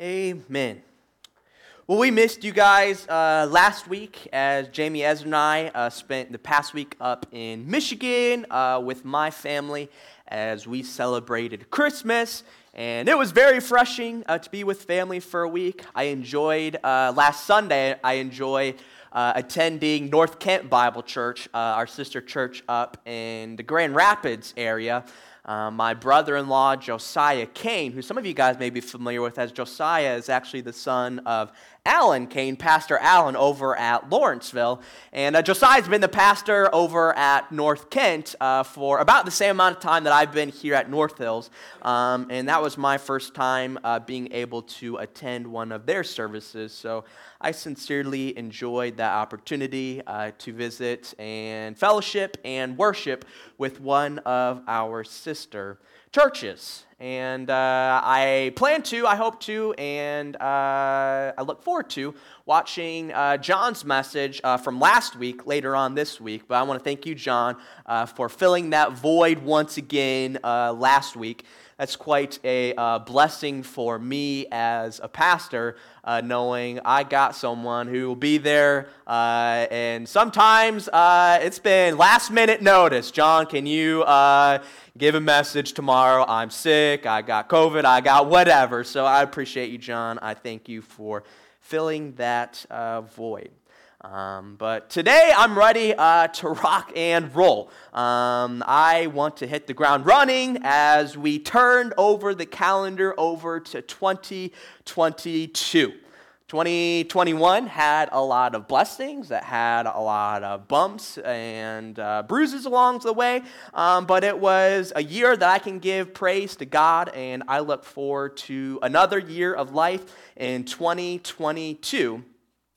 Amen. Well, we missed you guys uh, last week as Jamie Ezra and I uh, spent the past week up in Michigan uh, with my family as we celebrated Christmas. And it was very refreshing uh, to be with family for a week. I enjoyed, uh, last Sunday, I enjoyed uh, attending North Kent Bible Church, our sister church up in the Grand Rapids area. Uh, my brother in law, Josiah Kane, who some of you guys may be familiar with as Josiah, is actually the son of Alan Kane, Pastor Alan, over at Lawrenceville. And uh, Josiah's been the pastor over at North Kent uh, for about the same amount of time that I've been here at North Hills. Um, and that was my first time uh, being able to attend one of their services. So I sincerely enjoyed that opportunity uh, to visit and fellowship and worship with one of our sister churches. And uh, I plan to, I hope to, and uh, I look forward to watching uh, John's message uh, from last week later on this week. But I want to thank you, John, uh, for filling that void once again uh, last week. That's quite a uh, blessing for me as a pastor, uh, knowing I got someone who will be there. Uh, and sometimes it's been last minute notice. John, can you give a message tomorrow. I'm sick. I got COVID. I got whatever. So I appreciate you, John. I thank you for filling that uh, void. Um, but today I'm ready uh, to rock and roll. Um, I want to hit the ground running as we turn over the calendar over to 2022. 2021 had a lot of blessings, that had a lot of bumps and uh, bruises along the way, um, but it was a year that I can give praise to God, and I look forward to another year of life in 2022.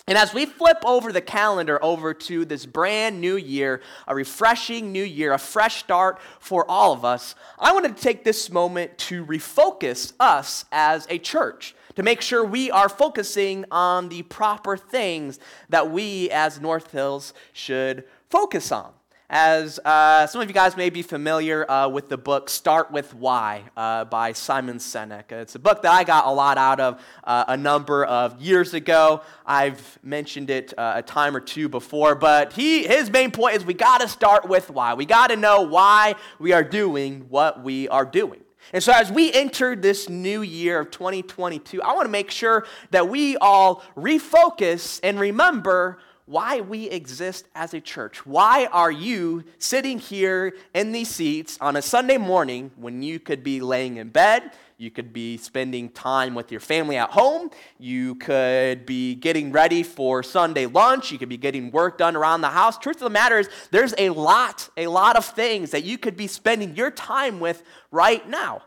And as we flip over the calendar over to this brand new year, a refreshing new year, a fresh start for all of us, I want to take this moment to refocus us as a church to make sure we are focusing on the proper things that we as North Hills should focus on. As uh, some of you guys may be familiar uh, with the book Start with Why uh, by Simon Sinek. It's a book that I got a lot out of uh, a number of years ago. I've mentioned it uh, a time or two before, but he, his main point is we got to start with why. We got to know why we are doing what we are doing. And so, as we enter this new year of 2022, I want to make sure that we all refocus and remember why we exist as a church. Why are you sitting here in these seats on a Sunday morning when you could be laying in bed? You could be spending time with your family at home. You could be getting ready for Sunday lunch. You could be getting work done around the house. Truth of the matter is, there's a lot, a lot of things that you could be spending your time with right now.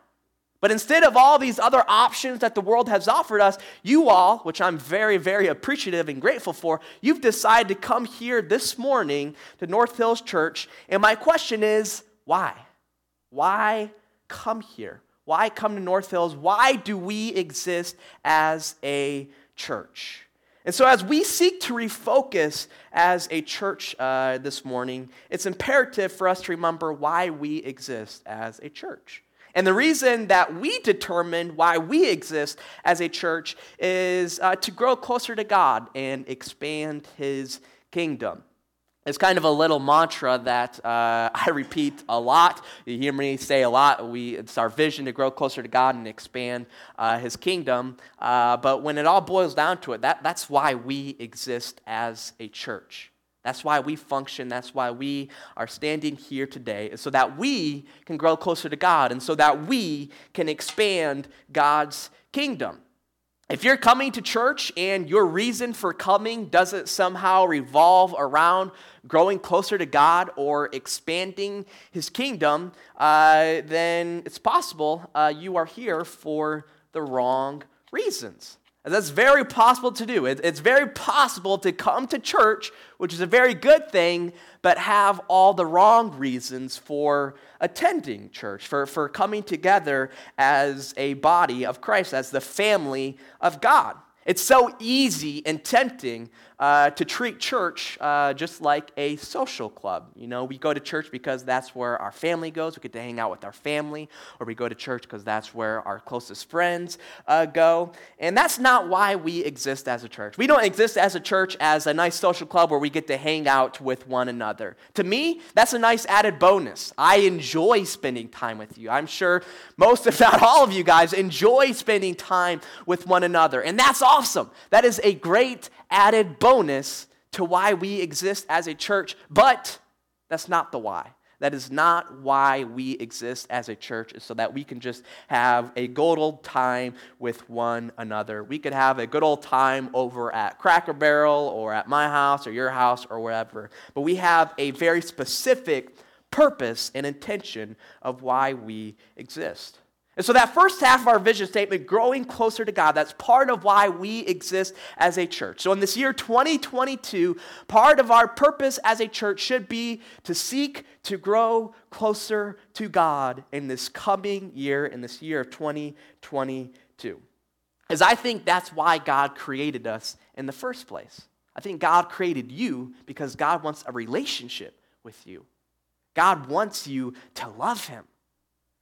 But instead of all these other options that the world has offered us, you all, which I'm very, very appreciative and grateful for, you've decided to come here this morning to North Hills Church. And my question is why? Why come here? Why come to North Hills? Why do we exist as a church? And so, as we seek to refocus as a church uh, this morning, it's imperative for us to remember why we exist as a church. And the reason that we determine why we exist as a church is uh, to grow closer to God and expand His kingdom. It's kind of a little mantra that uh, I repeat a lot. You hear me say a lot. We, it's our vision to grow closer to God and expand uh, His kingdom. Uh, but when it all boils down to it, that, that's why we exist as a church. That's why we function. That's why we are standing here today, so that we can grow closer to God and so that we can expand God's kingdom. If you're coming to church and your reason for coming doesn't somehow revolve around growing closer to God or expanding His kingdom, uh, then it's possible uh, you are here for the wrong reasons. And that's very possible to do. It's very possible to come to church, which is a very good thing, but have all the wrong reasons for attending church, for, for coming together as a body of Christ, as the family of God. It's so easy and tempting uh, to treat church uh, just like a social club. You know, we go to church because that's where our family goes. We get to hang out with our family, or we go to church because that's where our closest friends uh, go. And that's not why we exist as a church. We don't exist as a church as a nice social club where we get to hang out with one another. To me, that's a nice added bonus. I enjoy spending time with you. I'm sure most, if not all of you guys, enjoy spending time with one another. And that's awesome. That is a great added bonus to why we exist as a church, but that's not the why. That is not why we exist as a church, is so that we can just have a good old time with one another. We could have a good old time over at Cracker Barrel or at my house or your house or wherever. But we have a very specific purpose and intention of why we exist. And so, that first half of our vision statement, growing closer to God, that's part of why we exist as a church. So, in this year 2022, part of our purpose as a church should be to seek to grow closer to God in this coming year, in this year of 2022. As I think that's why God created us in the first place. I think God created you because God wants a relationship with you. God wants you to love Him.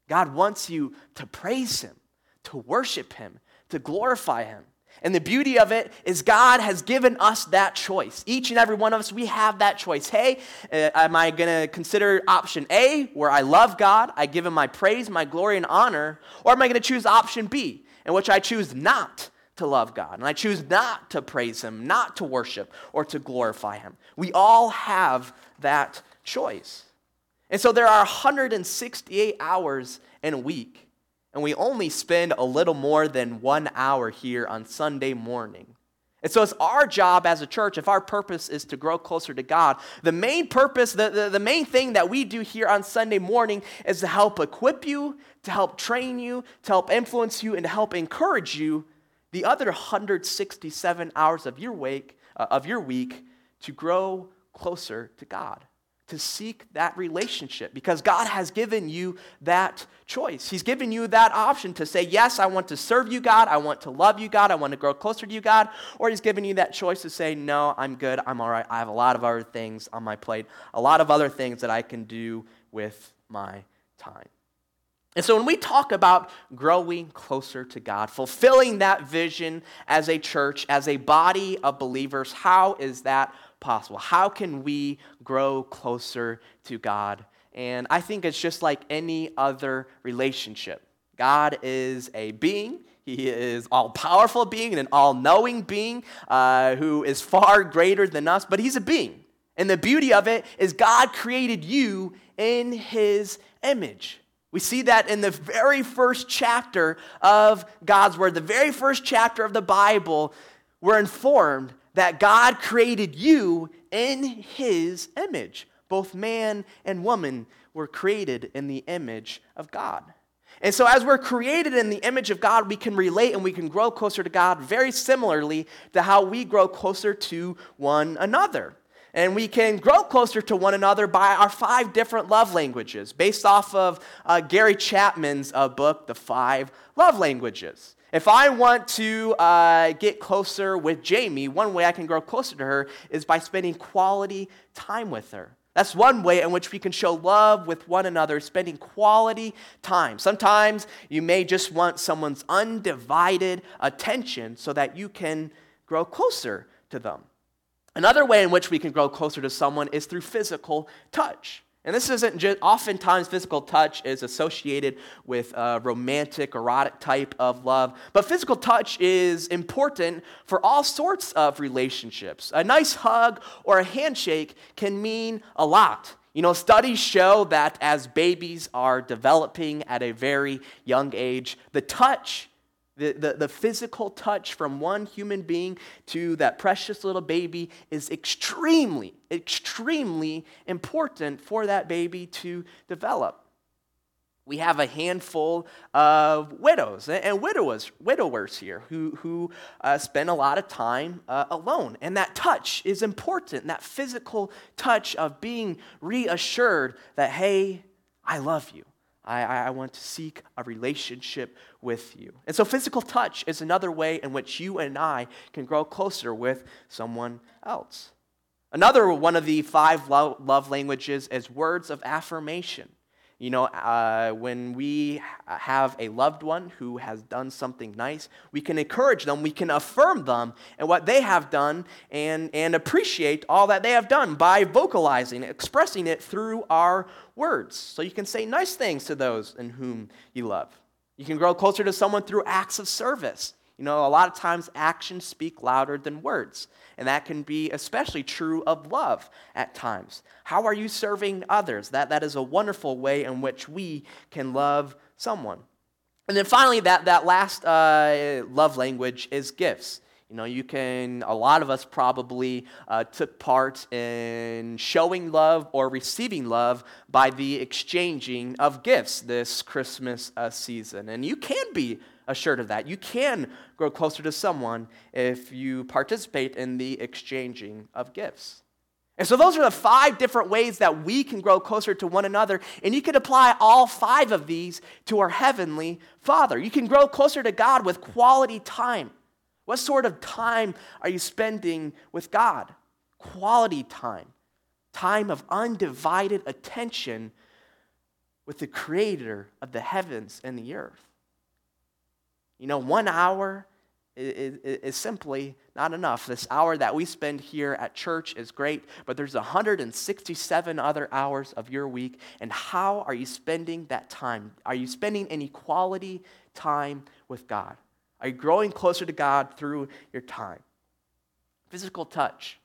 God wants you to praise Him, to worship Him, to glorify Him. And the beauty of it is, God has given us that choice. Each and every one of us, we have that choice. Hey, uh, am I going to consider option A, where I love God, I give Him my praise, my glory, and honor? Or am I going to choose option B, in which I choose not to love God, and I choose not to praise Him, not to worship, or to glorify Him? We all have that choice. And so there are 168 hours in a week, and we only spend a little more than one hour here on Sunday morning. And so it's our job as a church, if our purpose is to grow closer to God, the main purpose, the, the, the, main thing that we do here on Sunday morning is to help equip you, to help train you, to help influence you, and to help encourage you the other 167 hours of your week, uh, of your week to grow closer to God to seek that relationship because God has given you that choice. He's given you that option to say, Yes, I want to serve you, God. I want to love you, God. I want to grow closer to you, God. Or He's given you that choice to say, No, I'm good. I'm all right. I have a lot of other things on my plate, a lot of other things that I can do with my time. And so when we talk about growing closer to God, fulfilling that vision as a church, as a body of believers, how is that possible? How can we grow closer to God? And I think it's just like any other relationship. God is a being. He is all powerful being and an all knowing being uh, who is far greater than us, but he's a being. And the beauty of it is God created you in his image. We see that in the very first chapter of God's Word, the very first chapter of the Bible, we're informed that God created you in his image. Both man and woman were created in the image of God. And so, as we're created in the image of God, we can relate and we can grow closer to God very similarly to how we grow closer to one another. And we can grow closer to one another by our five different love languages, based off of uh, Gary Chapman's uh, book, The Five Love Languages. If I want to uh, get closer with Jamie, one way I can grow closer to her is by spending quality time with her. That's one way in which we can show love with one another, spending quality time. Sometimes you may just want someone's undivided attention so that you can grow closer to them. Another way in which we can grow closer to someone is through physical touch. And this isn't just, oftentimes physical touch is associated with a romantic, erotic type of love, but physical touch is important for all sorts of relationships. A nice hug or a handshake can mean a lot. You know, studies show that as babies are developing at a very young age, the touch the, the, the, physical touch from one human being to that precious little baby is extremely, extremely important for that baby to develop. We have a handful of widows and widowers, widowers here who, who uh, spend a lot of time uh, alone. And that touch is important, that physical touch of being reassured that, hey, I love you. I, I want to seek a relationship with you. And so, physical touch is another way in which you and I can grow closer with someone else. Another one of the five love languages is words of affirmation. You know, uh, when we have a loved one who has done something nice, we can encourage them, we can affirm them and what they have done and, and appreciate all that they have done by vocalizing, expressing it through our words. So you can say nice things to those in whom you love. You can grow closer to someone through acts of service. You know, a lot of times actions speak louder than words, and that can be especially true of love at times. How are you serving others? That, that is a wonderful way in which we can love someone. And then finally, that, that last uh, love language is gifts. You know, you can, a lot of us probably uh, took part in showing love or receiving love by the exchanging of gifts this Christmas uh, season. And you can be assured of that. You can grow closer to someone if you participate in the exchanging of gifts. And so, those are the five different ways that we can grow closer to one another. And you can apply all five of these to our Heavenly Father. You can grow closer to God with quality time. What sort of time are you spending with God? Quality time. Time of undivided attention with the Creator of the heavens and the earth. You know, one hour is, is, simply not enough. This hour that we spend here at church is great, but there's 167 other hours of your week. And how are you spending that time? Are you spending any quality time with God? Are you growing closer to God through your time? Physical touch.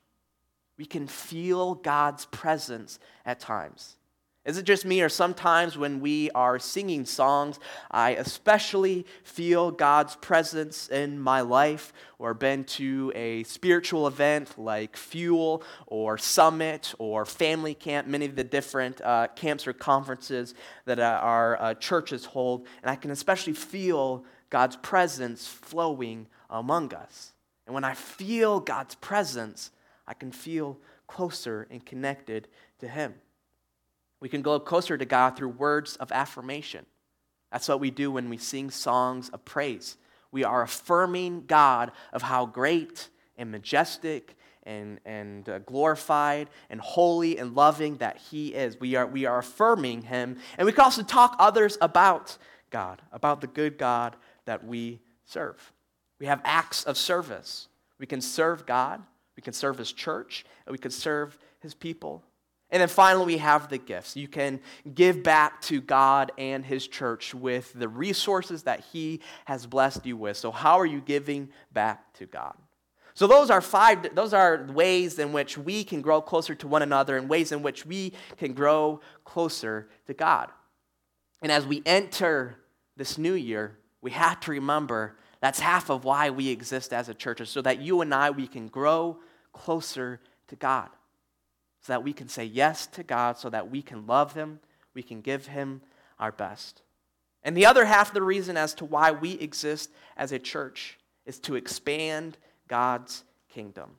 We can feel God's presence at times. Is it just me, or sometimes when we are singing songs, I especially feel God's presence in my life, or been to a spiritual event like Fuel or Summit or Family Camp, many of the different uh, camps or conferences that uh, our uh, churches hold, and I can especially feel God's presence flowing among us. And when I feel God's presence, I can feel closer and connected to Him. We can go closer to God through words of affirmation. That's what we do when we sing songs of praise. We are affirming God of how great and majestic and, and uh, glorified and holy and loving that He is. We are, we are affirming Him. And we can also talk others about God, about the good God that we serve. We have acts of service. We can serve God, we can serve His church, and we can serve His people. And then finally, we have the gifts. You can give back to God and His church with the resources that He has blessed you with. So, how are you giving back to God? So those are five those are ways in which we can grow closer to one another and ways in which we can grow closer to God. And as we enter this new year, we have to remember that's half of why we exist as a church, is so that you and I we can grow closer to God so that we can say yes to God, so that we can love Him, we can give Him our best. And the other half of the reason as to why we exist as a church is to expand God's kingdom.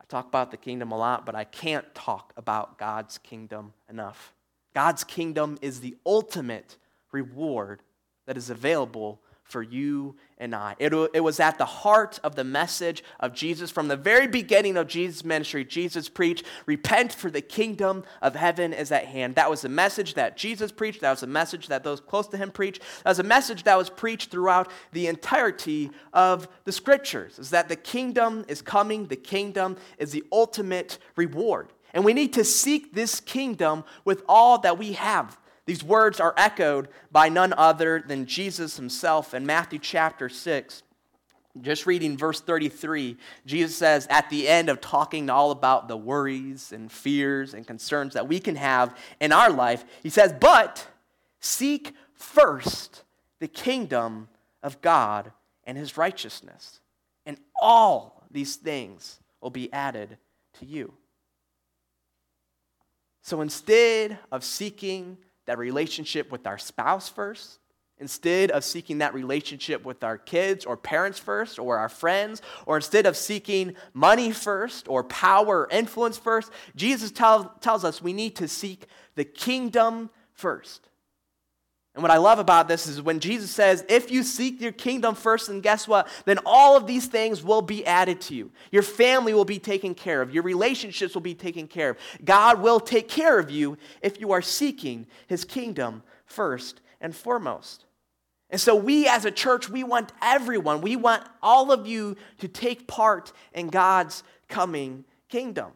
I talk about the kingdom a lot, but I can't talk about God's kingdom enough. God's kingdom is the ultimate reward that is available for you and I. It, it was at the heart of the message of Jesus from the very beginning of Jesus' ministry. Jesus preached, Repent, for the kingdom of heaven is at hand. That was the message that Jesus preached. That was the message that those close to him preached. That was a message that was preached throughout the entirety of the scriptures, is that the kingdom is coming, the kingdom is the ultimate reward. And we need to seek this kingdom with all that we have. These words are echoed by none other than Jesus himself in Matthew chapter 6. Just reading verse 33, Jesus says at the end of talking all about the worries and fears and concerns that we can have in our life, he says, But seek first the kingdom of God and his righteousness, and all these things will be added to you. So instead of seeking that relationship with our spouse first, instead of seeking that relationship with our kids or parents first or our friends, or instead of seeking money first or power or influence first, Jesus tell, tells us we need to seek the kingdom first. And what I love about this is when Jesus says, if you seek your kingdom first, and guess what? Then all of these things will be added to you. Your family will be taken care of. Your relationships will be taken care of. God will take care of you if you are seeking his kingdom first and foremost. And so, we as a church, we want everyone, we want all of you to take part in God's coming kingdom.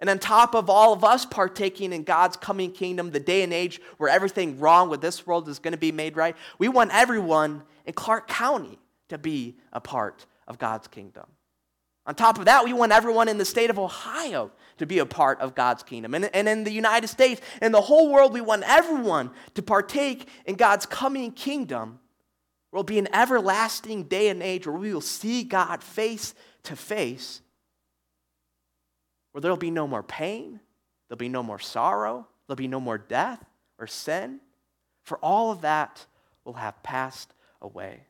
And on top of all of us partaking in God's coming kingdom, the day and age where everything wrong with this world is going to be made right, we want everyone in Clark County to be a part of God's kingdom. On top of that, we want everyone in the state of Ohio to be a part of God's kingdom. And, and in the United States and the whole world, we want everyone to partake in God's coming kingdom. It will be an everlasting day and age where we will see God face to face where there'll be no more pain, there'll be no more sorrow, there'll be no more death or sin, for all of that will have passed away.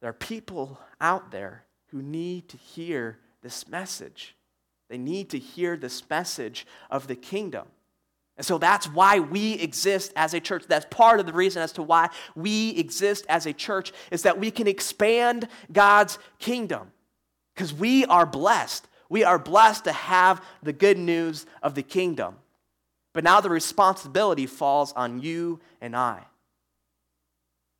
There are people out there who need to hear this message. They need to hear this message of the kingdom. And so that's why we exist as a church. That's part of the reason as to why we exist as a church is that we can expand God's kingdom because we are blessed. We are blessed to have the good news of the kingdom. But now the responsibility falls on you and I.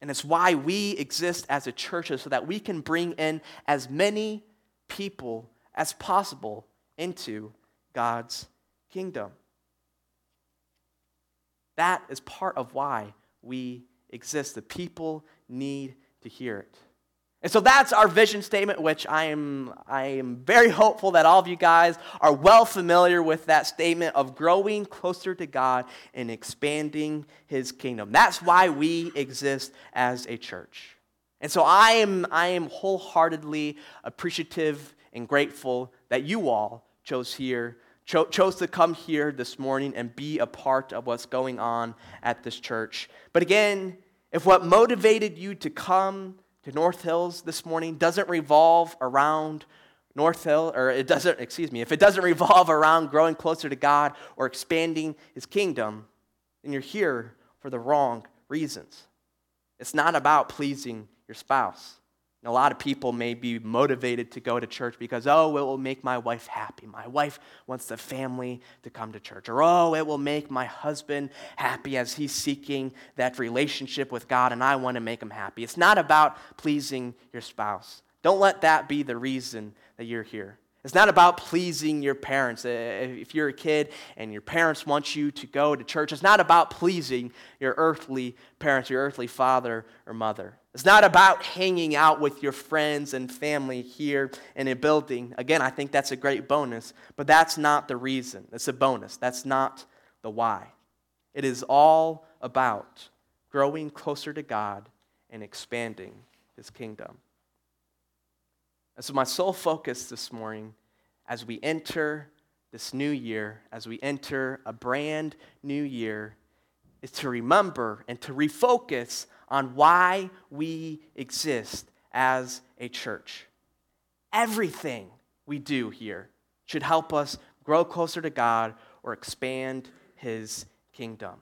And it's why we exist as a church, so that we can bring in as many people as possible into God's kingdom. That is part of why we exist. The people need to hear it. And so that's our vision statement, which I am, I am very hopeful that all of you guys are well familiar with that statement of growing closer to God and expanding His kingdom. That's why we exist as a church. And so I am, I am wholeheartedly appreciative and grateful that you all chose here, cho- chose to come here this morning and be a part of what's going on at this church. But again, if what motivated you to come, to North Hills this morning doesn't revolve around North Hill, or it doesn't, excuse me, if it doesn't revolve around growing closer to God or expanding His kingdom, then you're here for the wrong reasons. It's not about pleasing your spouse. And a lot of people may be motivated to go to church because, oh, it will make my wife happy. My wife wants the family to come to church. Or, oh, it will make my husband happy as he's seeking that relationship with God, and I want to make him happy. It's not about pleasing your spouse. Don't let that be the reason that you're here. It's not about pleasing your parents. If you're a kid and your parents want you to go to church, it's not about pleasing your earthly parents, your earthly father or mother. It's not about hanging out with your friends and family here in a building. Again, I think that's a great bonus, but that's not the reason. It's a bonus. That's not the why. It is all about growing closer to God and expanding his kingdom. And so, my sole focus this morning as we enter this new year, as we enter a brand new year, is to remember and to refocus on why we exist as a church. Everything we do here should help us grow closer to God or expand his kingdom.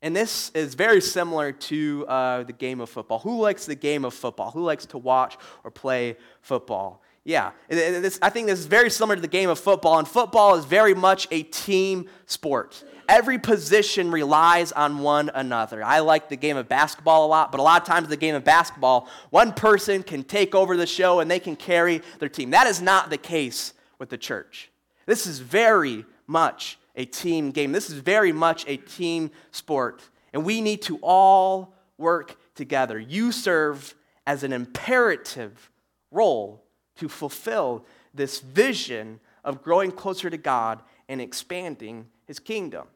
And this is very similar to uh, the game of football. Who likes the game of football? Who likes to watch or play football? Yeah, this, I think this is very similar to the game of football, and football is very much a team sport. Every position relies on one another. I like the game of basketball a lot, but a lot of times the game of basketball, one person can take over the show and they can carry their team. That is not the case with the church. This is very much a team game. This is very much a team sport. And we need to all work together. You serve as an imperative role to fulfill this vision of growing closer to God and expanding his kingdom.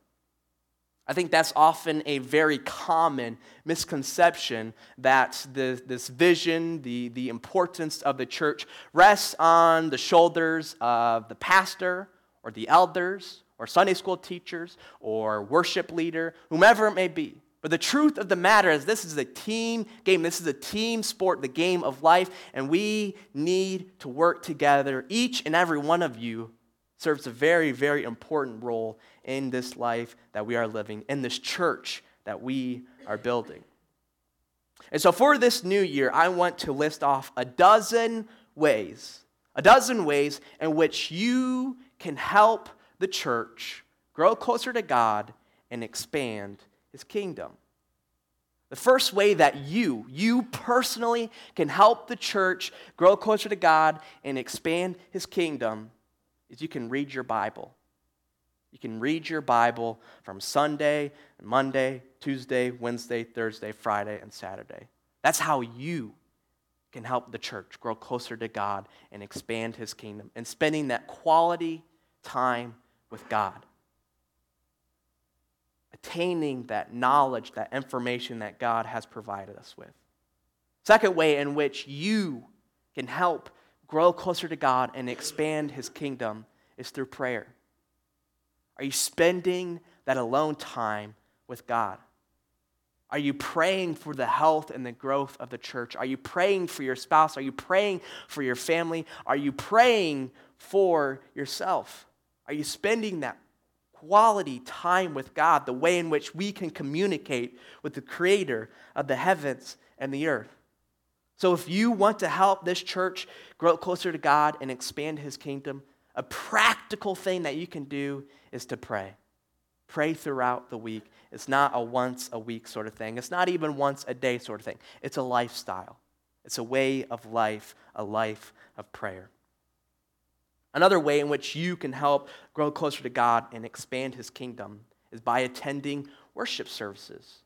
I think that's often a very common misconception that the, this vision, the, the importance of the church, rests on the shoulders of the pastor or the elders or Sunday school teachers or worship leader, whomever it may be. But the truth of the matter is, this is a team game. This is a team sport, the game of life, and we need to work together, each and every one of you, serves a very, very important role in this life that we are living, in this church that we are building. And so for this new year, I want to list off a dozen ways, a dozen ways in which you can help the church grow closer to God and expand his kingdom. The first way that you, you personally, can help the church grow closer to God and expand his kingdom is you can read your Bible. You can read your Bible from Sunday, Monday, Tuesday, Wednesday, Thursday, Friday, and Saturday. That's how you can help the church grow closer to God and expand his kingdom and spending that quality time with God attaining that knowledge, that information that God has provided us with. Second way in which you can help grow closer to God and expand his kingdom is through prayer. Are you spending that alone time with God? Are you praying for the health and the growth of the church? Are you praying for your spouse? Are you praying for your family? Are you praying for yourself? Are you spending that quality time with God, the way in which we can communicate with the creator of the heavens and the earth. So, if you want to help this church grow closer to God and expand his kingdom, a practical thing that you can do is to pray. Pray throughout the week. It's not a once a week sort of thing, it's not even once a day sort of thing. It's a lifestyle, it's a way of life, a life of prayer. Another way in which you can help grow closer to God and expand his kingdom is by attending worship services.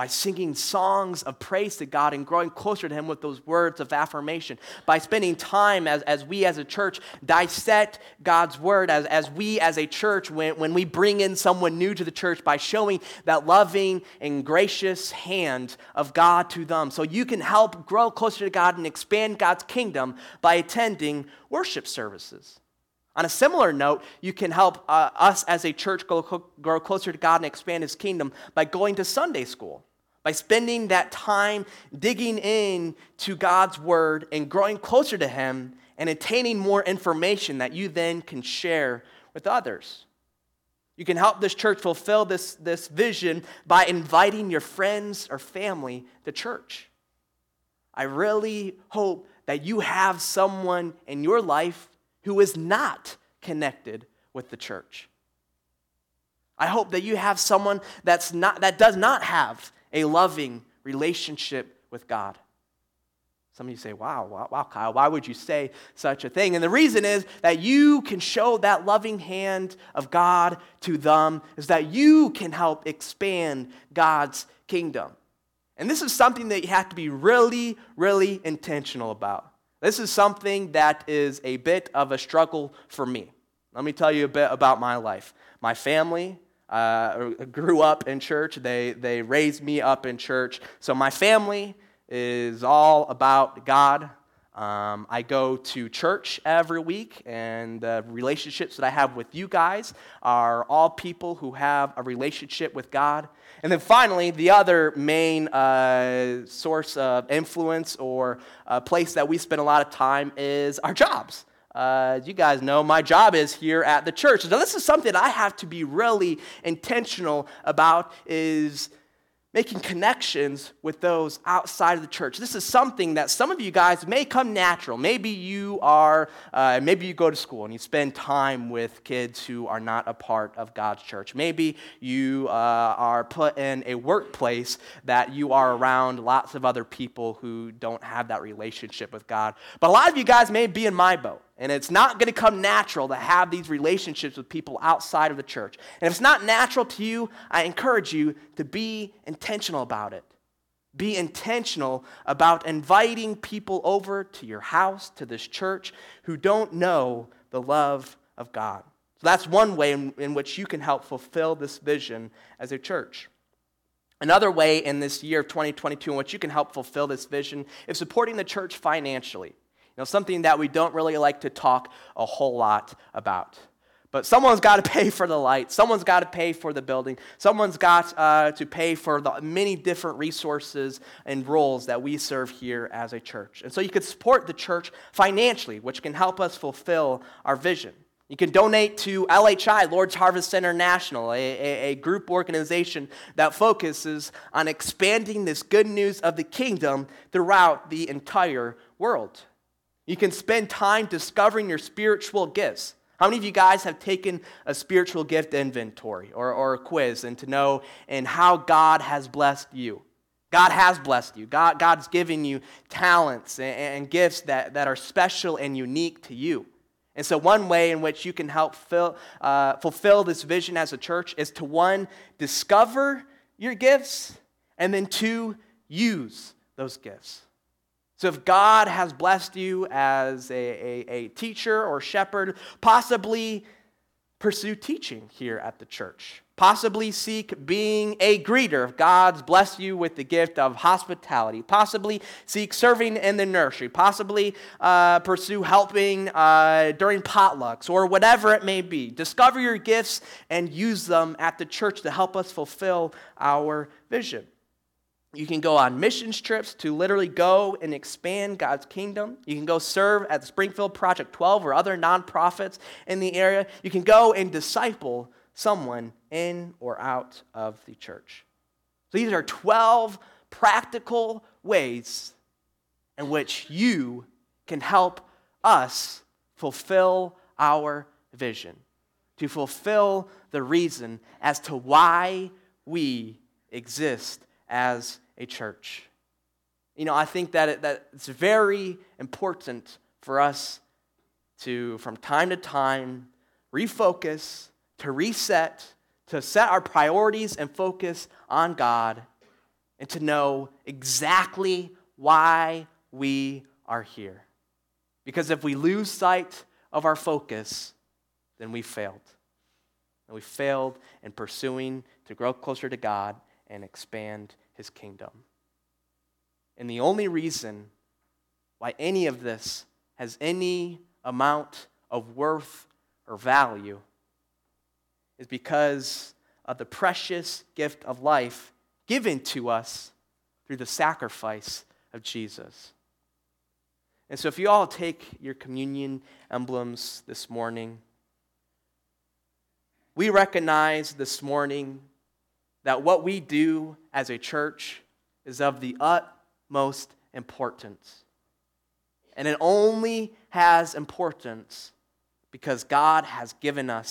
By singing songs of praise to God and growing closer to Him with those words of affirmation. By spending time as, as we as a church dissect God's Word, as, as we as a church, when, when we bring in someone new to the church, by showing that loving and gracious hand of God to them. So you can help grow closer to God and expand God's kingdom by attending worship services. On a similar note, you can help uh, us as a church grow, grow closer to God and expand His kingdom by going to Sunday school, by spending that time digging in to God's Word and growing closer to Him and attaining more information that you then can share with others. You can help this church fulfill this, this vision by inviting your friends or family to church. I really hope that you have someone in your life who is not connected with the church. I hope that you have someone that's not, that does not have a loving relationship with God. Some of you say, wow, wow, wow, Kyle, why would you say such a thing? And the reason is that you can show that loving hand of God to them, is that you can help expand God's kingdom. And this is something that you have to be really, really intentional about. This is something that is a bit of a struggle for me. Let me tell you a bit about my life. My family uh, grew up in church, they, they raised me up in church. So my family is all about God. Um, I go to church every week, and the relationships that I have with you guys are all people who have a relationship with God. And then finally, the other main uh, source of influence or uh, place that we spend a lot of time is our jobs. Uh, as you guys know, my job is here at the church. So this is something I have to be really intentional about is making connections with those outside of the church. This is something that some of you guys may come natural. Maybe you are, uh, maybe you go to school and you spend time with kids who are not a part of God's church. Maybe you uh, are put in a workplace that you are around lots of other people who don't have that relationship with God. But a lot of you guys may be in my boat. And it's not going to come natural to have these relationships with people outside of the church. And if it's not natural to you, I encourage you to be intentional about it. Be intentional about inviting people over to your house, to this church, who don't know the love of God. So that's one way in, in which you can help fulfill this vision as a church. Another way in this year of 2022 in which you can help fulfill this vision is supporting the church financially know, something that we don't really like to talk a whole lot about. But someone's got to pay for the light. Someone's got to pay for the building. Someone's got uh, to pay for the many different resources and roles that we serve here as a church. And so you could support the church financially, which can help us fulfill our vision. You can donate to LHI, Lord's Harvest International, a, a, a, group organization that focuses on expanding this good news of the kingdom throughout the entire world. You can spend time discovering your spiritual gifts. How many of you guys have taken a spiritual gift inventory or, or a quiz and to know and how God has blessed you? God has blessed you. God, God's given you talents and, and gifts that, that are special and unique to you. And so, one way in which you can help fill, uh, fulfill this vision as a church is to one, discover your gifts, and then two, use those gifts. So, if God has blessed you as a, a, a teacher or shepherd, possibly pursue teaching here at the church. Possibly seek being a greeter if God's blessed you with the gift of hospitality. Possibly seek serving in the nursery. Possibly uh, pursue helping uh, during potlucks or whatever it may be. Discover your gifts and use them at the church to help us fulfill our vision. You can go on missions trips to literally go and expand God's kingdom. You can go serve at the Springfield Project 12 or other nonprofits in the area. You can go and disciple someone in or out of the church. These are 12 practical ways in which you can help us fulfill our vision, to fulfill the reason as to why we exist as a church. You know, I think that, it, that it's very important for us to, from time to time, refocus, to reset, to set our priorities and focus on God, and to know exactly why we are here. Because if we lose sight of our focus, then we failed. And we failed in pursuing to grow closer to God and expand his kingdom. And the only reason why any of this has any amount of worth or value is because of the precious gift of life given to us through the sacrifice of Jesus. And so, if you all take your communion emblems this morning, we recognize this morning that what we do as a church is of the utmost importance. And it only has importance because God has given us